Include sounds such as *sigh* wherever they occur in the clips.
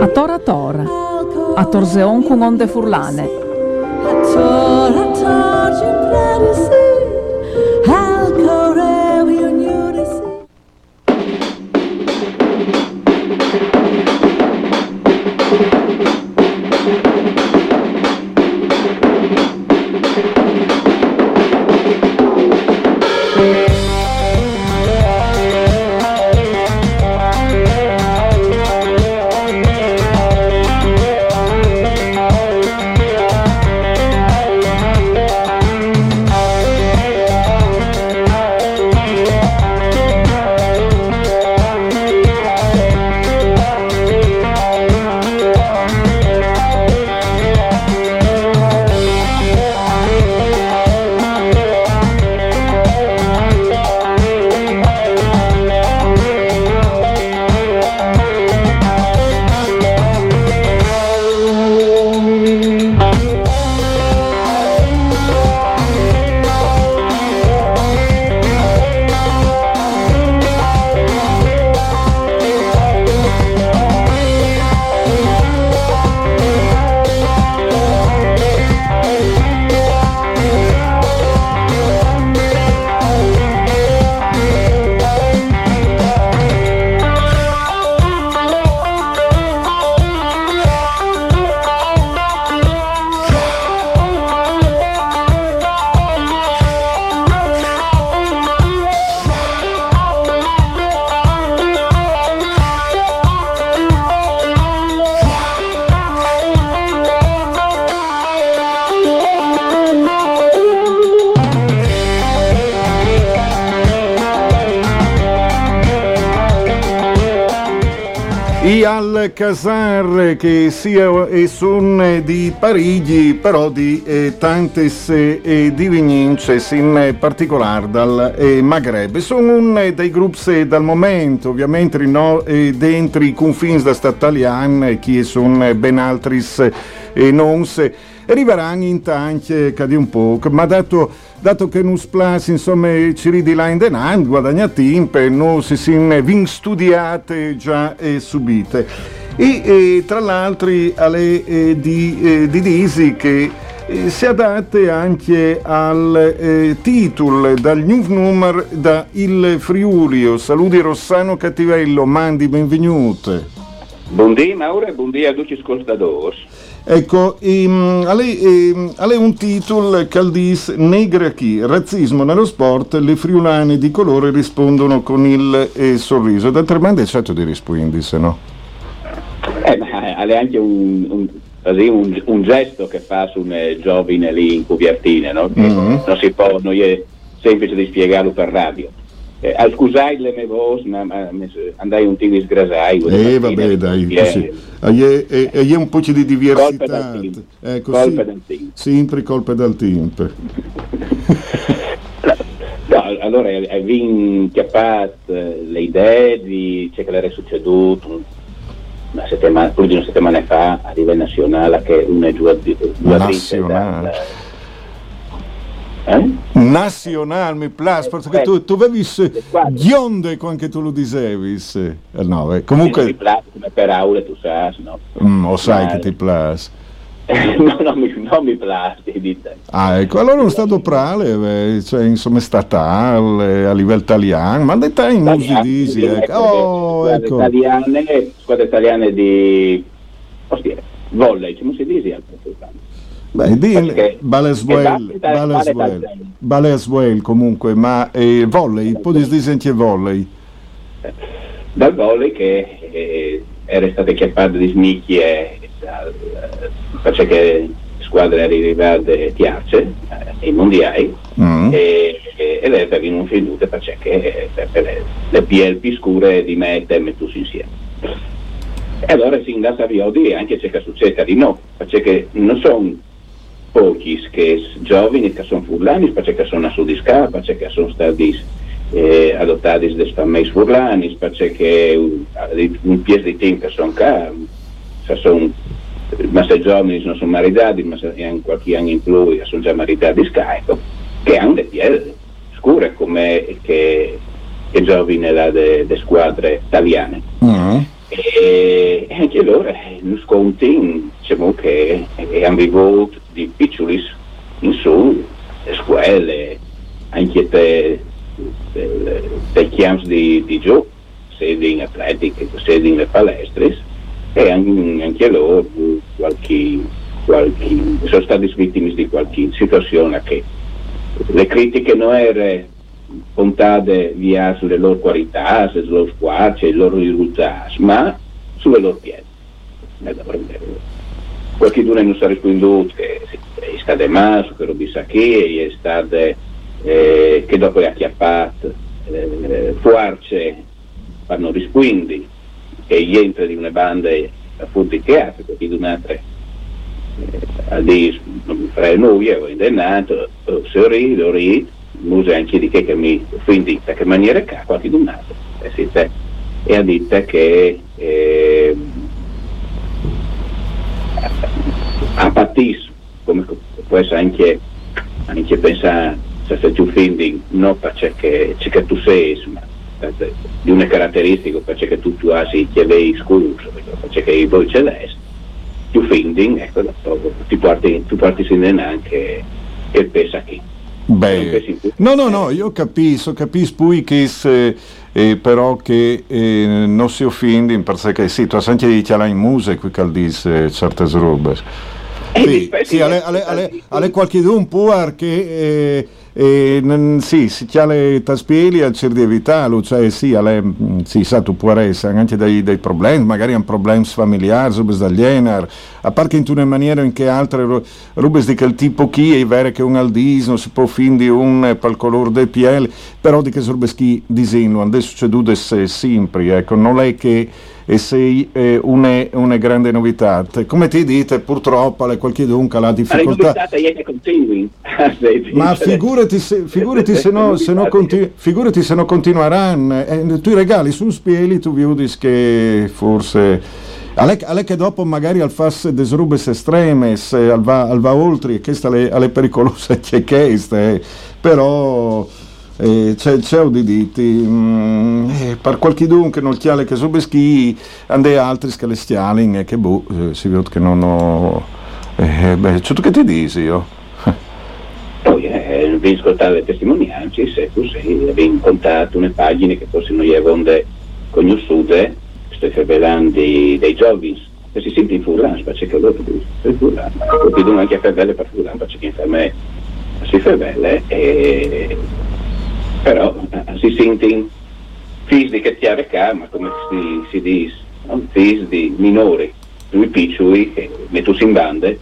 A tora tora, a torzeon con onde furlane. I Alcazar che sia e son di Parigi, però di eh, tantes eh, di Vigninces, in particolare dal eh, Maghreb. Sono un dei gruppi dal momento, ovviamente no, eh, dentro i confini da Stato italiano, che sono ben altri e non se arriveranno in tanti cadi un po', ma dato, dato che non splass, insomma, ci ridi là in denaro, guadagna tempo, non si sono vin studiate già e subite. E, e tra l'altro alle eh, di, eh, di Disi che si adatte anche al eh, titolo dal new numero da Il Friulio. Saluti Rossano Cattivello, mandi benvenute. Buondì Mauro e buondì a tutti ascoltatori. Ecco, ehm, a, lei, ehm, a lei un titolo che dice Negra chi? Razzismo nello sport, le friulane di colore rispondono con il eh, sorriso. D'altronde è certo di rispondere, se no? Eh, ma è anche un, un, così, un, un gesto che fa su un eh, giovane lì in copertina, no? Mhm. Non si può, non è semplice di spiegarlo per radio. Eh, al scusai le mie voci, ma, andai un tiro di sgrasai. Eh, vabbè, dai, così. E e- e un po' di diversità. Ecco, Colpe sì, dal team. sempre colpe dal team. *laughs* No, allora hai inchiappato eh, le idee di ciò che era succeduto una settimana, più di una settimana fa a livello nazionale che una giuatrice Nazionale. Eh? Nazionale, mi piace, perché tu, tu avevi gionde quando tu lo dicevi. eh, No, eh, comunque, piace come per aule, tu sai, no? mm, lo sai che ti piace. *laughs* no, non mi, non mi dite. Ah, ecco, allora è uno stato prale, eh, cioè, insomma, statale, a livello italiano, ma te in usi disi, ecco. Oh, squadre ecco. italiane, squadre italiane di dire, volley, come si dice Beh, di Baleswell, che Baleswell. Baleswell comunque, ma eh, volley, poi si dice anche volley. dal volley che eh, era stato chiappato di snicchie dal, perché squadre arrivate tiarce, eh, i mondiali, mm. e, ed è per non finute perché per, per le PL più scure di me e te mettuti insieme. E allora si andava a Viodi anche c'è che succede di no, perché non sono pochi che giovani che sono furlani, perché sono a sudisca, perché sono stati eh, adottati da spammei furlani, perché un pies di tempo che sono qua, sono ma se giovani non sono maritati, ma se hanno qualche anno in più sono già maritati Skype, che hanno le piede scure come che, che giovani delle squadre italiane. Mm-hmm. E anche loro non sconti diciamo che hanno vivuto di piccoli in su le scuole, anche dei campi di, di gioco, sedi in atletica, sedi in palestre e anche, loro qualche, qualche, sono stati vittime di qualche situazione che le critiche non erano puntate via sulle loro qualità, sulle loro squadre, i loro risultati, ma sulle loro piedi. Qualche giorno non si è risponduto che è stato maso, che lo disse che è stato eh, che dopo è acchiappato. Eh, fuarce fanno rispondere che gli entra di una banda appunto in teatro, perché di un'altra eh, a dire fra noi ho indennato, se ride, ho ride, muso anche di che, che mi fu indita che maniera ca, qualche di un'altra, e, e ha detto che eh, patis, come può essere anche, anche pensare se più finding, non perché, perché tu sei, ma di una caratteristica perché tu, tu hai che lei scuso perché voi celeste più finding ecco ti porti, tu porti in anche che pensa chi. Beh, no, no, no, io capisco, capisco poi che se, eh, però che eh, non si offende perché sì, tu hai anche detto in musica qui che dice certe robe. Sì, sì, alle, alle, alle, alle qualche d'un può che eh, e, sì, si chiama taspieli al cer di evitarlo, cioè sì, alle, sì, sa, tu puoi essere anche dei, dei problemi, magari hanno problemi familiari, rubes dall'ienar, a parte in una maniera in che altre rubes di quel tipo chi è vero che un aldisno si può findi un per il colore del piel, però di che rubes chi disegno, adesso succeduto sempre, ecco, non è che e sei eh, una, una, grande novità. Come ti dite, purtroppo qualche dunque la difficoltà. *laughs* Ma figurati se, figurati se, no, se, no continu- figurati se no continueranno. Eh, tu regali su spieli, tu vedi che forse. Alle, che dopo magari al fas desrubes estremes, al va, al va oltre, queste alle, alle pericolose *laughs* che queste, però eh, c'è, c'è di diti mm, eh, per qualche dunque non chiale che subeschi ande altri scalestiali e che boh eh, si vede che non ho eh, beh c'è tu che ti dici io poi eh, vi ascoltare le testimonianze se tu sei avevi contato una pagina che forse non gli avevano conosciute stai parlando dei giovani e si sente in furlan perché loro sono furlan quindi anche a fare per furlan perché in me si fa belle e però si sente figli di che chiare ca, ma come si, si dice, no? figli di minori, lui piccoli che metto in bande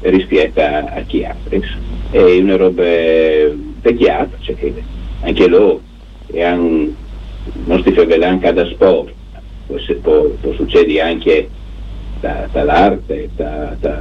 rispetto a, a chi altri. È una roba vecchiata, cioè che anche loro hanno, non si fa anche da sport, può, può, può succedere anche da, dall'arte, da, da,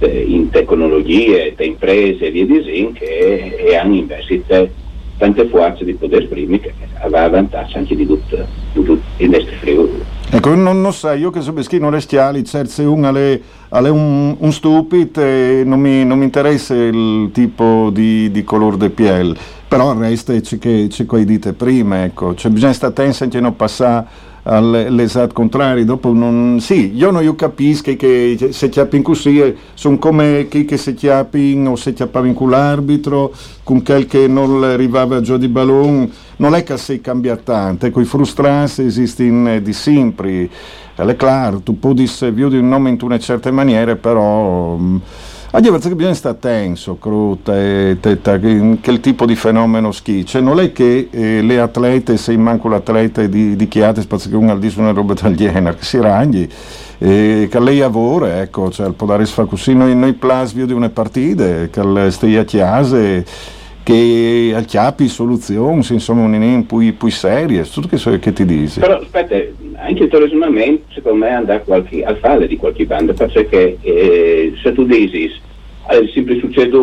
in tecnologie, da imprese e via di così, che hanno investito tante forze di poter esprimermi che aveva vantaggio anche di tutto, di tutto il. Ecco, non, non sai, io che so beschino le stiali, certo un è un, un stupido e non mi, non mi, interessa il tipo di, di colore di piel, però il resto c'è che, c'è che dite prima, ecco, cioè bisogna stare attenti che non passare all'esatto contrario. Dopo non, sì, io non io capisco che se chiappin così eh, sono come chi che si chiappin o se chiappavano con l'arbitro, con quel che non arrivava giù di ballon, non è che si cambia tanto, ecco, i frustranti esistono di sempre. È chiaro, tu puoi dire di un nome in una certa maniera, però mm, Oggi perché bisogna stare tenso, cruta, tetta, che, che il tipo di fenomeno schi. Cioè non è che eh, le atlete, se manco l'atleta di, di chiate, spazio che uno al di una roba italiana, che si ragni, eh, che lei lavora, ecco, cioè può dare così noi, noi plasvio di una partita, che stia a chiase che al chiapi soluzioni, insomma, un poi, poi serie, tutto che, che ti dici. Però aspetta, anche il turismamento secondo me andrà qualche, al fare di qualche banda, perché eh, se tu dici eh, sempre succede,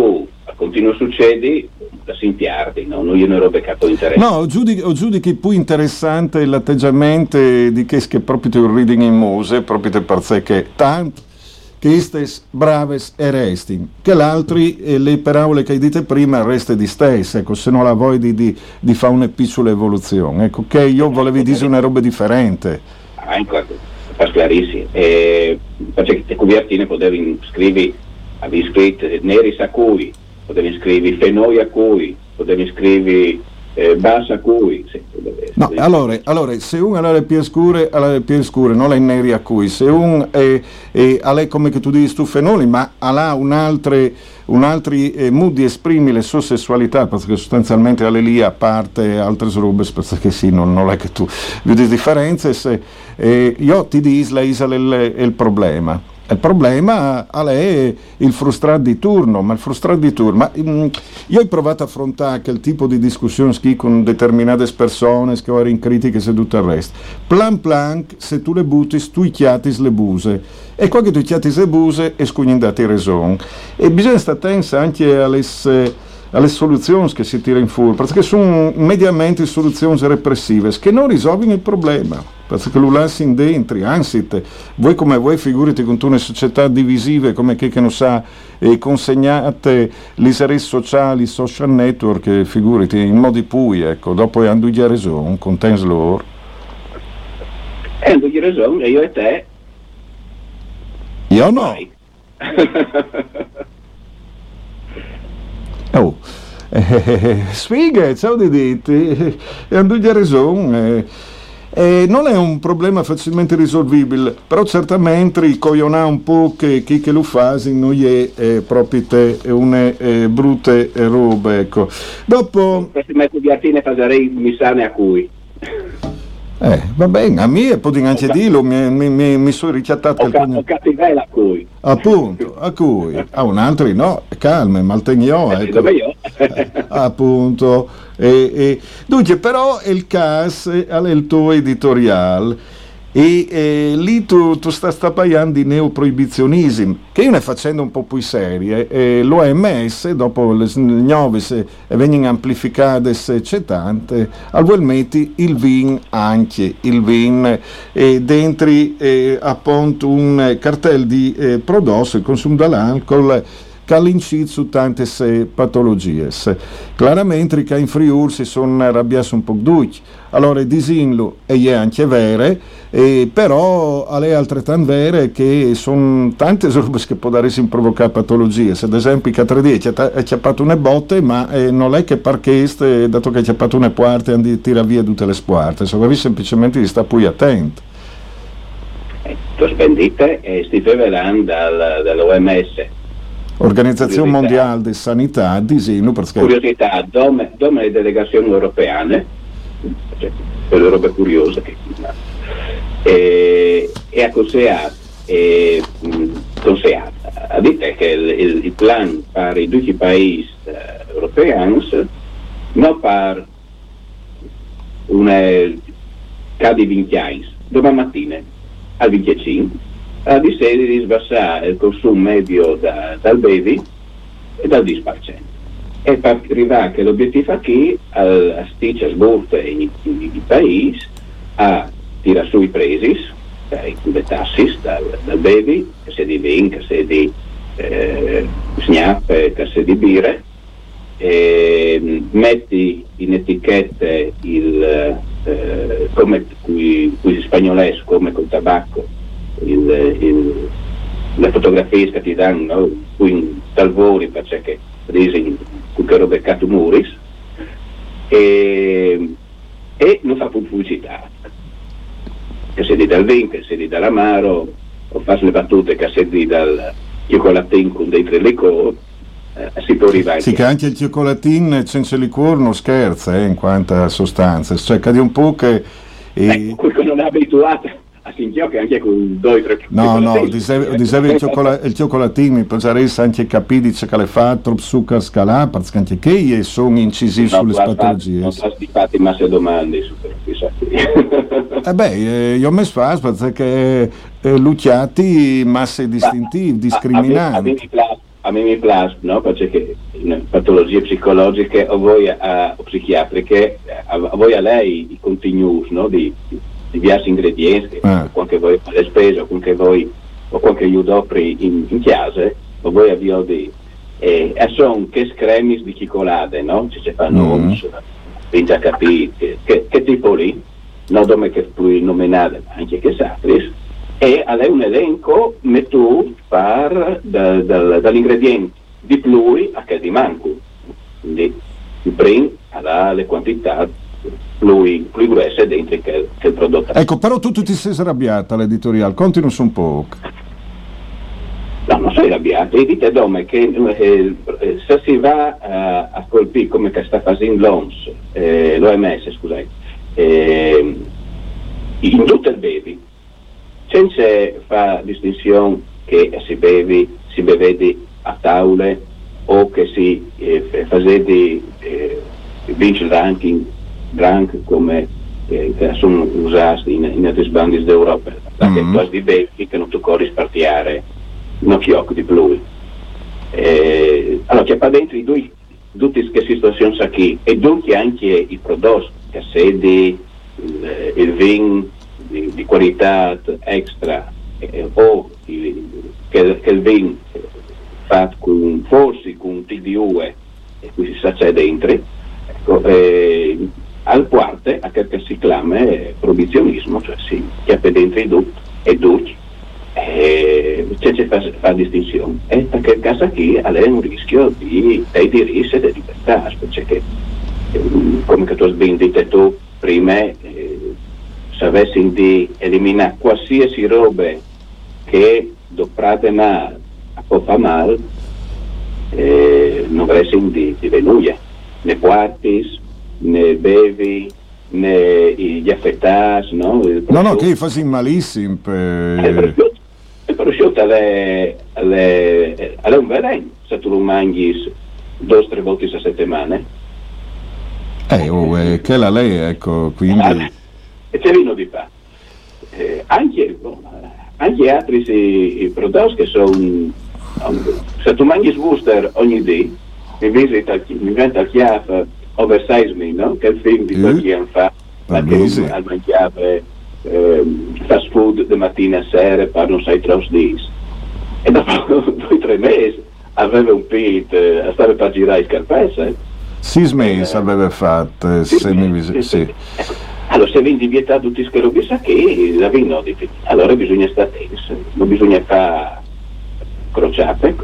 continua succede, da simpiarti, no? non gliene robe capo interesse. No, giudichi, giudichi più interessante l'atteggiamento di che, che proprio il reading in mose, proprio perché tanto che istes braves e resti, che l'altri, eh, le parole che hai dite prima, reste di stesse, ecco, se non la vuoi di, di, di fare una piccola evoluzione, ecco, che io volevo dire una roba differente. Ah, ecco, fa chiarissimo, eh, perché te copertine potevi scrivere, avevi scritto neri a cui, potevi scrivere fenoi a cui, potevi scrivere eh, bassa cui? No, allora, allora, se uno ha le più scure ha le più scure non le neri a cui. Se uno ha come che tu dici tu fenoli ma ha un altro un altro eh, mood di esprimere le sue sessualità perché sostanzialmente alle lì a parte altre robe perché sì non, non è che tu vedi differenze se, eh, io ti dico la isla è il problema il problema è il frustrato di turno, ma il frustrato di turno, mm, io ho provato a affrontare quel tipo di discussioni con determinate persone che erano in critiche e tutto il resto. Plan plan, se tu le butti, tu chiati le buse. E qua che tu chiati le buse, e scugni ragione. E bisogna stare attenti anche alle alle soluzioni che si tirano fuori, perché sono mediamente soluzioni repressive che non risolvono il problema, perché lo lasciano dentro, anzi, voi come voi figurate con una società divisive come che, che non sa, e consegnate gli servizi sociali, social network, figurati, in modi pui, ecco, dopo hanno già ragione, con tens loro. E hanno già ragione, io e te. Io no. *laughs* Oh, eh, *laughs* sfighe, ciao di dite, e hanno ragione. Eh, non è un problema facilmente risolvibile, però certamente coglionà un po' che chi che lo fa non è eh, proprio te, una eh, brutte robe. Ecco. Dopo... Questi metodi di artine farei mi sane a cui. Eh, va bene, a me posso anche okay. dirlo, mi, mi, mi, mi sono richattato ho, ca- ho cattivella a cui. Appunto, a cui. A un altro no, calma, maltegno. Eh, ecco. io. Appunto. E, e, dunque, però il caso è il tuo editoriale e eh, lì tu, tu stai stappaiando di neoproibizionismo, che io ne facendo un po' più serie. Eh, L'OMS, dopo le nuove vengono amplificate c'è tante, al vuol metti il vin anche, il vin, e dentro eh, appunto un cartello di eh, prodotti, il consumo dell'alcol, che all'incid su tante patologie. Chiaramente che in Friuli si sono arrabbiati un po' tutti, allora disinlo è anche vero, eh, però è altrettanto vero che sono tante *laughs* robe che dare provocare patologie, se ad esempio K3D ha chiappato una botte, ma eh, non è che parcheste, dato che ha chiappato una porta e tira via tutte le squarte, insomma, semplicemente di stare più attento. Eh, tu spendite e stai parlando dall'OMS Organizzazione Mondiale di Sanità, disegno perché... Curiosità, dove, dove le delegazioni europee, cioè, quelle robe curiose che e, e ha consigliato, e, consigliato ha detto che il, il, plan per i due paesi eh, europei non per una cadi 20 anni, domani mattina al 25 ha di sbassare il consumo medio da, dal baby e dal 10%. E per arrivare che l'obiettivo qui, a sticcia sburte in, in, in paesi, a tirare su i presi, eh, le tasse dal, dal baby, che sia di vin, che sia di eh, snap, che sia di birre, e metti in etichette il, eh, come qui, qui spagnolese, come col tabacco, il, il, le fotografie che ti danno no? qui in talvori perché disegni con che beccato muris e, e non fa pubblicità che sei dal vin, che sei dall'amaro o fai le battute che sei dal, cioccolatino con dentro il liquore, eh, si può arrivare. Sì, che anche il cioccolatino senza liquore non scherza eh, in quanto sostanze, cerca di un po' che... E... Ecco, non è abituato a Sinchio che anche con due o tre No, no, dicevi, il, cioccola, il cioccolatino, mi penseresti anche capire che le fa troppo zucchero scalato, perché che sono incisivi no, sulle patologie. Non sono stati masse domande su questo. *laughs* eh beh, eh, io mi sfascio perché eh, lucciati masse distintive, discriminanti. A me mi piace, no? Perché in patologie psicologiche o voi a, o psichiatriche, a, a voi a lei i continuous, no? Di, diversi ingredienti, ah. qualche voi alle spese, o qualche voi o qualche iudopri in, in chiesa, o voi avvio di e, e sono che scremis di cicolate, no? Ci si fanno mm. già capire che, che, che, tipo lì, non dove che puoi nominare, anche che sapris, e a lei un elenco metto par da, da, dall'ingrediente di plui a che di manco. Quindi il primo ha le quantità lui, lui grueso dentro che, che il prodotto. Ecco, però tu, tu ti sei arrabbiata all'editoriale, continua un po'. No, non sono arrabbiato, e dite dome che eh, eh, se si va uh, a colpire come che sta facendo l'OMS, eh, l'OMS, scusate, eh, in tutto il bevi, senza fare distinzione che si bevi, si bevedi a tavole o che si eh, facedi eh, vince il ranking drunk come eh, sono usati in, in altri sbandi d'Europa, perché mm-hmm. quasi di becchi che non tocca rispartiare un occhio di blu. Eh, allora c'è qua dentro i due tutte queste situazioni qui e dunque anche i prodotti che sedi il, il vin di, di, qualità extra eh, o il, che, che il vin fatto con forse con TDU e qui si sa c'è dentro ecco, eh, al quarto a che si chiama provizionismo, cioè si chiappa dentro i dutti e dutti e c'è fa, fa distinzione. E perché caso qui ha un rischio di, dei diritti e delle libertà perché ehm, come che tu hai detto tu prima eh, se avessi di eliminare qualsiasi roba che doprate male a fare male eh, non avresti di, di venuia ne quartis ne bevi, né gli affettati, no? No, no, che fa malissimo. Per... Il prosciutto è, è, è un veleno, se tu lo mangi due o tre volte a settimana. Eh, oh, eh, che la lei, ecco, quindi... Ah, e c'è vino di fa. Eh, anche, oh, anche altri sì, prodotti che sono... Se tu mangi Wooster ogni giorno, mi mi venta chiave Oversize Me, no? che è il film di mm. qualche anno fa, ma che al mangiare eh, fast food di mattina a sera per non sai troppo dis. E dopo *laughs* due o tre mesi aveva un pit, eh, stava per girare. Sei mesi eh, aveva fatto, sì, semi, sì, sì. Ecco. Allora, se vieni vietato tutti questi robe, sa che la vino, allora bisogna stare attenti, non bisogna fare crociate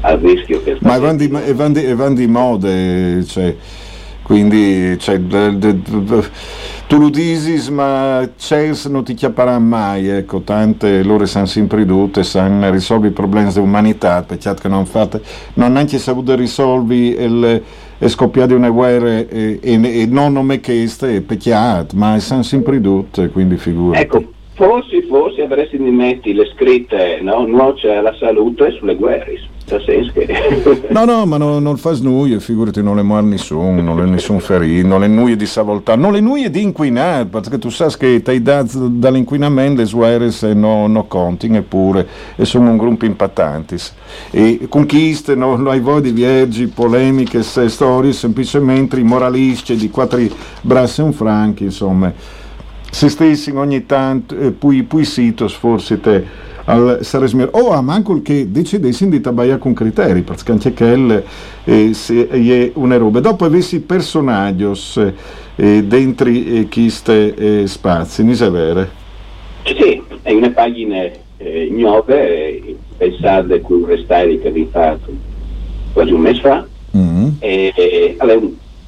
al rischio che... Ma vanno di, van di mode, cioè quindi cioè, tu lo dici ma Chelsea non ti chiapparà mai ecco tante loro sono sempre ridotte sanno risolvere i problemi dell'umanità peccato che non fate non neanche saputo risolvere il è scoppiata una guerra e, e, e non nome queste, peccato, ma sono sempre ridotte, quindi figurati. Ecco, forse, forse avresti di metti le scritte, no? Nuoce alla salute sulle guerre *laughs* no, no, ma no, non fa snuie, figurati, non le muore nessuno, non le nessun ferito, non le nuie di savoltà, non le nuie di inquinare, perché tu sai che dall'inquinamento le sueres no, no conti, eppure, e sono un gruppo impattanti. E conquiste, no, no hai voi di viaggi, polemiche, storie, semplicemente i moralisti di quattro brassi e un franchi, insomma, se stessi ogni tanto, eh, poi, poi sitos forse te al Saresmer o a manco che decidessi di tabaiare con criteri perché anche quel eh, è una roba dopo avessi personaggi eh, dentro eh, queste eh, spazi non è vero? sì, è una pagina eh, nuove eh, pensate un restare che vi fatto quasi un mese fa mm-hmm. e, e allora,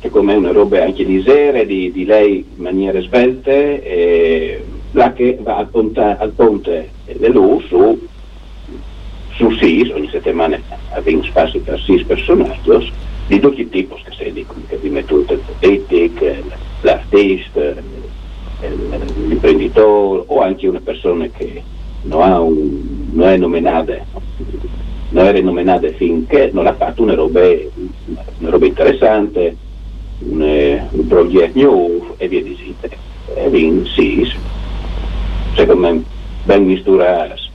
che come una roba anche di sera di, di lei in maniera svelte e là che va al ponte, al ponte dell'U su su SIS, ogni settimana abbiamo spazio per SIS personaggi di tutti i tipi che dicono, che vi metto il politico, l'artista, l'imprenditore o anche una persona che non, un, non è nominata non era nominata finché non ha fatto una roba, una roba interessante progetto nuovo e via di seguito e quindi sì secondo me ben misturati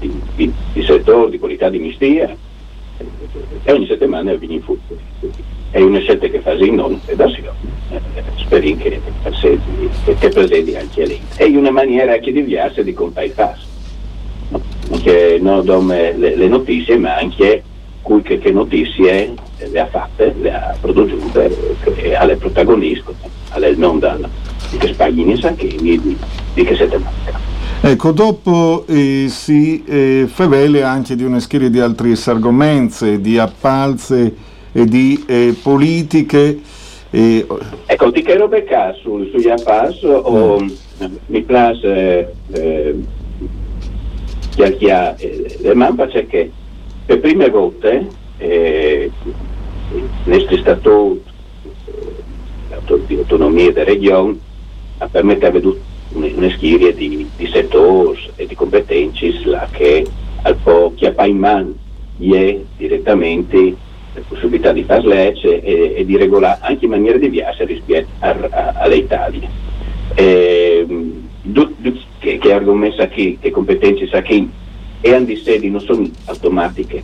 di, di, di settore, di qualità di mistia e ogni settimana viene in futuro è una scelta che fa in non e da solo speriamo che, che, che presenti anche lì. È una maniera anche diversa di contare i passi che non dome le, le, notizie ma anche cui che, che, notizie le ha fatte, le ha prodotte, alle protagoniste, alle non danno di che spaglini sacchini di, di che siete manca. Ecco, dopo eh, si eh, favele anche di una serie di altri argomenti, di appalze e di eh, politiche. Eh, ecco, ti chiedo becca su, sugli appalzi o mm. mi piace eh, chiacchia eh, mamma c'è che per prime volte eh, questo statuto eh, di autonomia regione permette a vedere una schiera di, di settori e di competenze che al po' chiappa in mano è direttamente la possibilità di fare legge e, e, di regolare anche in maniera diversa rispetto all'Italia. Eh, che, che argomenta qui, che competenze sa chi e hanno di sedi non sono automatiche.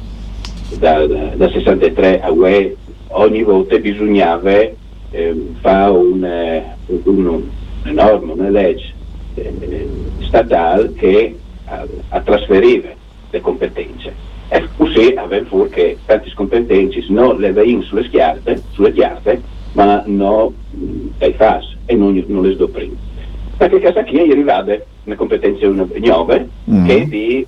Da, da, da 63 a UE ogni volta bisognava eh, fare un, eh, un, una norma, una legge eh, statale che a, a trasferiva le competenze. E così aveva fuori che tante competenze non le vengono sulle schiarte, sulle chiarte, ma non dai FAS e non, non le do prima perché casa qui arrivate una competenza nuove mm. che di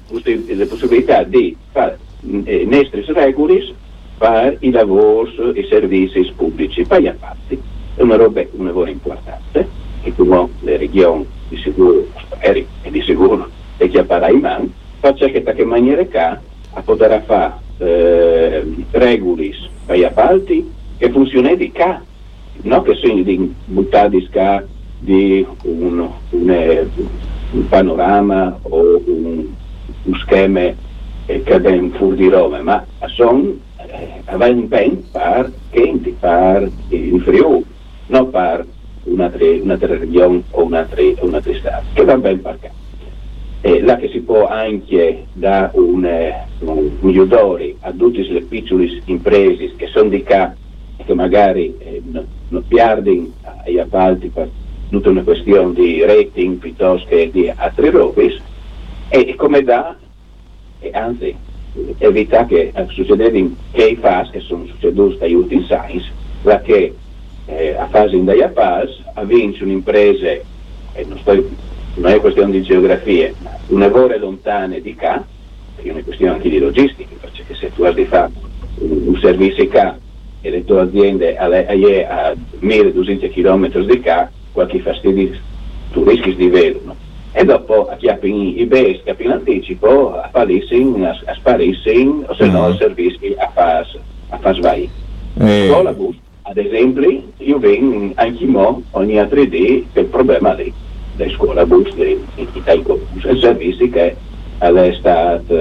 la possibilità di fare eh, nostre regole per i lavori e i servizi pubblici. Poi a parte è una roba una cosa importante che come le regioni di sicuro speri e di sicuro e chi appara in mano faccia che da che maniera ca a poter fare eh, regole per gli appalti che funzionano di ca non che sono di buttati ca di un, un, eh, un panorama o un, un schema eh, che abbiamo fuori di Roma, ma sono eh, un ben per Kenti, per il Friuli, non per un'altra, regione o un'altra, un'altra stato, che va ben per cá. E là che si può anche dare un, eh, un, un a tutte le piccole imprese che sono di qua che magari eh, non, non perdono agli appalti per tutta una questione di rating piuttosto che di altri robe e come da, e anzi evita che eh, succedeva che fasi che sono succeduti negli ultimi anni, perché eh, a fase in Diapaz ha vinto un'impresa, e non, sto, non è questione di geografia, ma una ore lontane di qua, è una questione anche di logistica, perché se tu hai di fare un, un servizio qua e le tue aziende a, a, a 1200 km di qua, qualche fastidio tu rischi di vederlo. E dopo a chiappi i best, chiappi in anticipo, a fallissing, a, a sparissing, o se no mm. servizi a far, a far svai. Eh. Ad esempio, io vengo anche mo ogni altro giorno per il problema lì, dei scolabus, dei, dei, dei servizi che è stato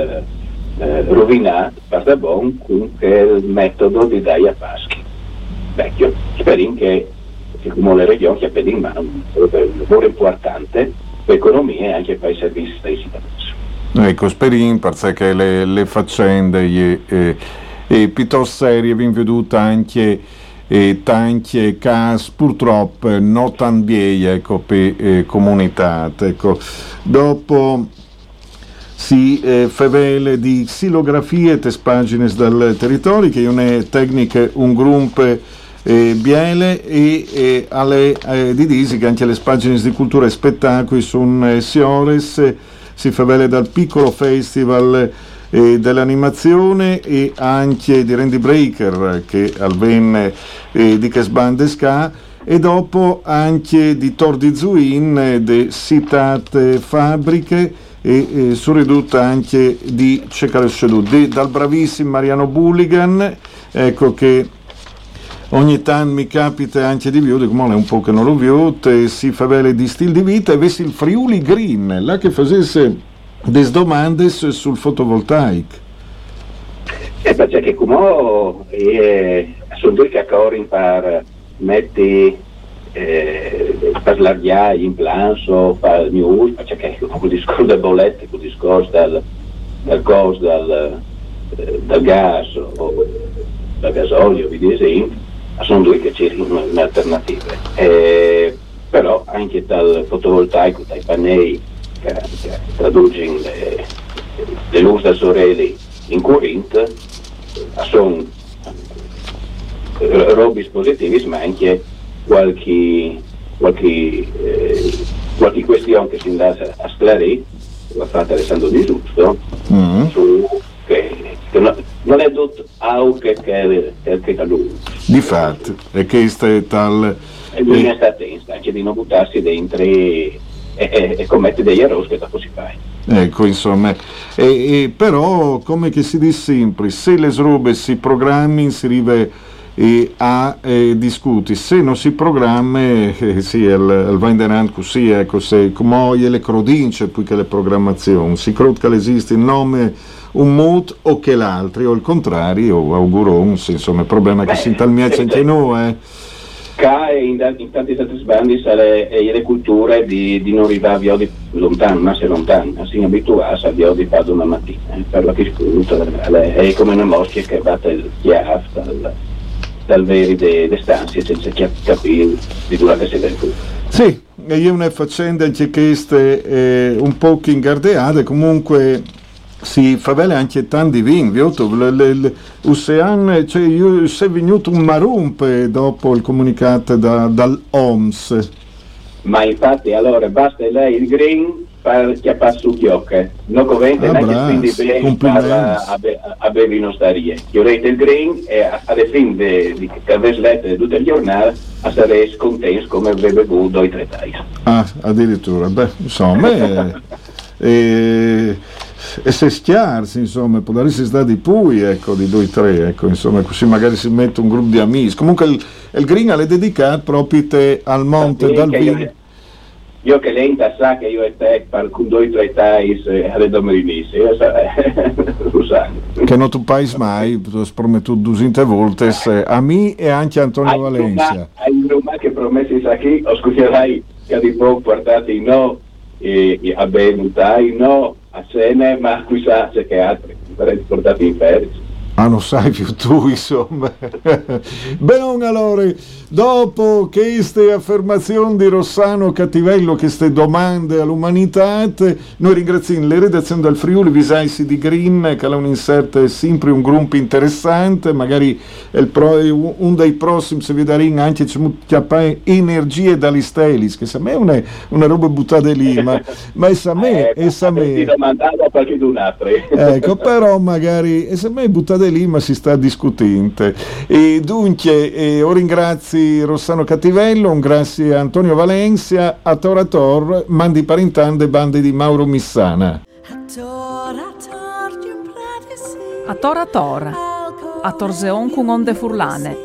eh, rovinato per bon con il metodo di Daia Paschi. Vecchio, speriamo che che come le regioni che in mano un lavoro importante l'economia e anche per i servizi dei cittadini. Ecco, speriamo perché le, le faccende e, e, e piuttosto serie vi vedute anche e tanti casi purtroppo non tan bien ecco, per eh, comunità. Ecco. Dopo si eh, favele di xilografie e pagine dal territorio che è una tecnica un gruppo eh, Biele e eh, alle eh, di Disi che anche le pagine di cultura e spettacoli sono eh, Siores, si fa bene dal piccolo festival eh, dell'animazione e anche di Randy Breaker che al ben eh, di Casbandesca e dopo anche di Tor di Zuin, de citate fabbriche e, e su ridotta anche di Cecale dal bravissimo Mariano Bulligan, ecco che ogni tanto mi capita anche di vedere, come è un po' che non lo vedo, si fa bene di stile di vita e vesti il Friuli Green, là che facesse delle domande sul fotovoltaico. Eh, perché come eh, sono due che per mettere eh, per l'arghiaia in planso, per il news, perché il discorso delle bollette, il discorso del, del costo del, eh, del gas o del gasolio, vi esempio, sono due che cercano un'alternativa. Eh, però anche dal fotovoltaico, dai pannelli che, che traducono le, le luci da sorelle in corrente, sono eh, robe positivi, ma anche qualche, qualche, eh, qualche questione che si andava a sclarire, l'ha fatta Alessandro Di Giusto, mm-hmm. su, che non, è tutto auto che, che, che, che lui. Di fatto, è che è tal... E bisogna eh, stare attenti anche di non buttarsi dentro e, e, e commettere degli errori che dopo si fa. Ecco, insomma, e, e, però come che si dice sempre, se le robe si programmi, si arriva e a eh, discuti. Se non si programma, eh, sì, il, il Vaindenant così, ecco, se come le crodince più che le programmazioni, si crede che esiste il nome un mood o che l'altro, o il contrario, auguro un, insomma, il problema è che si intalmiace anche noi, eh. Qua in, in tanti altri sbandi le, le culture di, di non arrivare a di lontano, ma se lontano, si abituarsi a di fare una mattina, eh, per la che scusa, è come una moschia che batte il chiaff, dal veri de, de stanze senza capire di dove che si deve Sì, e io ne facendo anche queste eh, un po' ingardeate, comunque si fa bene anche tanti vini, l'Ocean, cioè io è venuto un marumpe dopo il comunicato da, dall'OMS. Ma infatti allora basta lei il green per chiappare su chiocche. Non convente ah, neanche bene a, a bevi non starie. Chiorete il green e alle fin di che avesse letto tutte le giornate a stare scontenti come avrebbe bevuto i tre tais. Ah, addirittura. Beh, insomma... e, *laughs* e, e se schiarsi, insomma, può darsi stati pui, ecco, di due o tre, ecco, insomma, così magari si mette un gruppo di amici. Comunque il, il green è dedicato proprio al monte dal vino io che lei sa che io e te per due o tre tais eh, alle domerini, io *laughs* lo sa. Che non tu paesi mai, tu hai promesso due volte a me e anche a Antonio Valencia. Hai Roma che promessi qui, o scuserai che di poco portati no e, e a benutai no a cene, ma qui sa se che altri, portati in ferie. Ah, non sai più tu, *laughs* insomma. Bene, allora, dopo queste affermazioni di Rossano Cattivello, queste domande all'umanità, noi ringraziamo le redazioni del Friuli, Visaisi di Green, che ha un insert sempre un gruppo interessante, magari pro, un dei prossimi se vi daremo anche energie dagli stelis, che a me è una, una roba buttata lì, ma, ma è a me, è a me. Ecco, però magari, è a me buttata lì ma si sta discutendo. E dunque, eh, io ringrazio Rossano Cattivello, un grazie a Antonio Valencia, a Tora Tor, mandi parentande bande di Mauro Missana. A Tora Tor, a Torseon con onde furlane.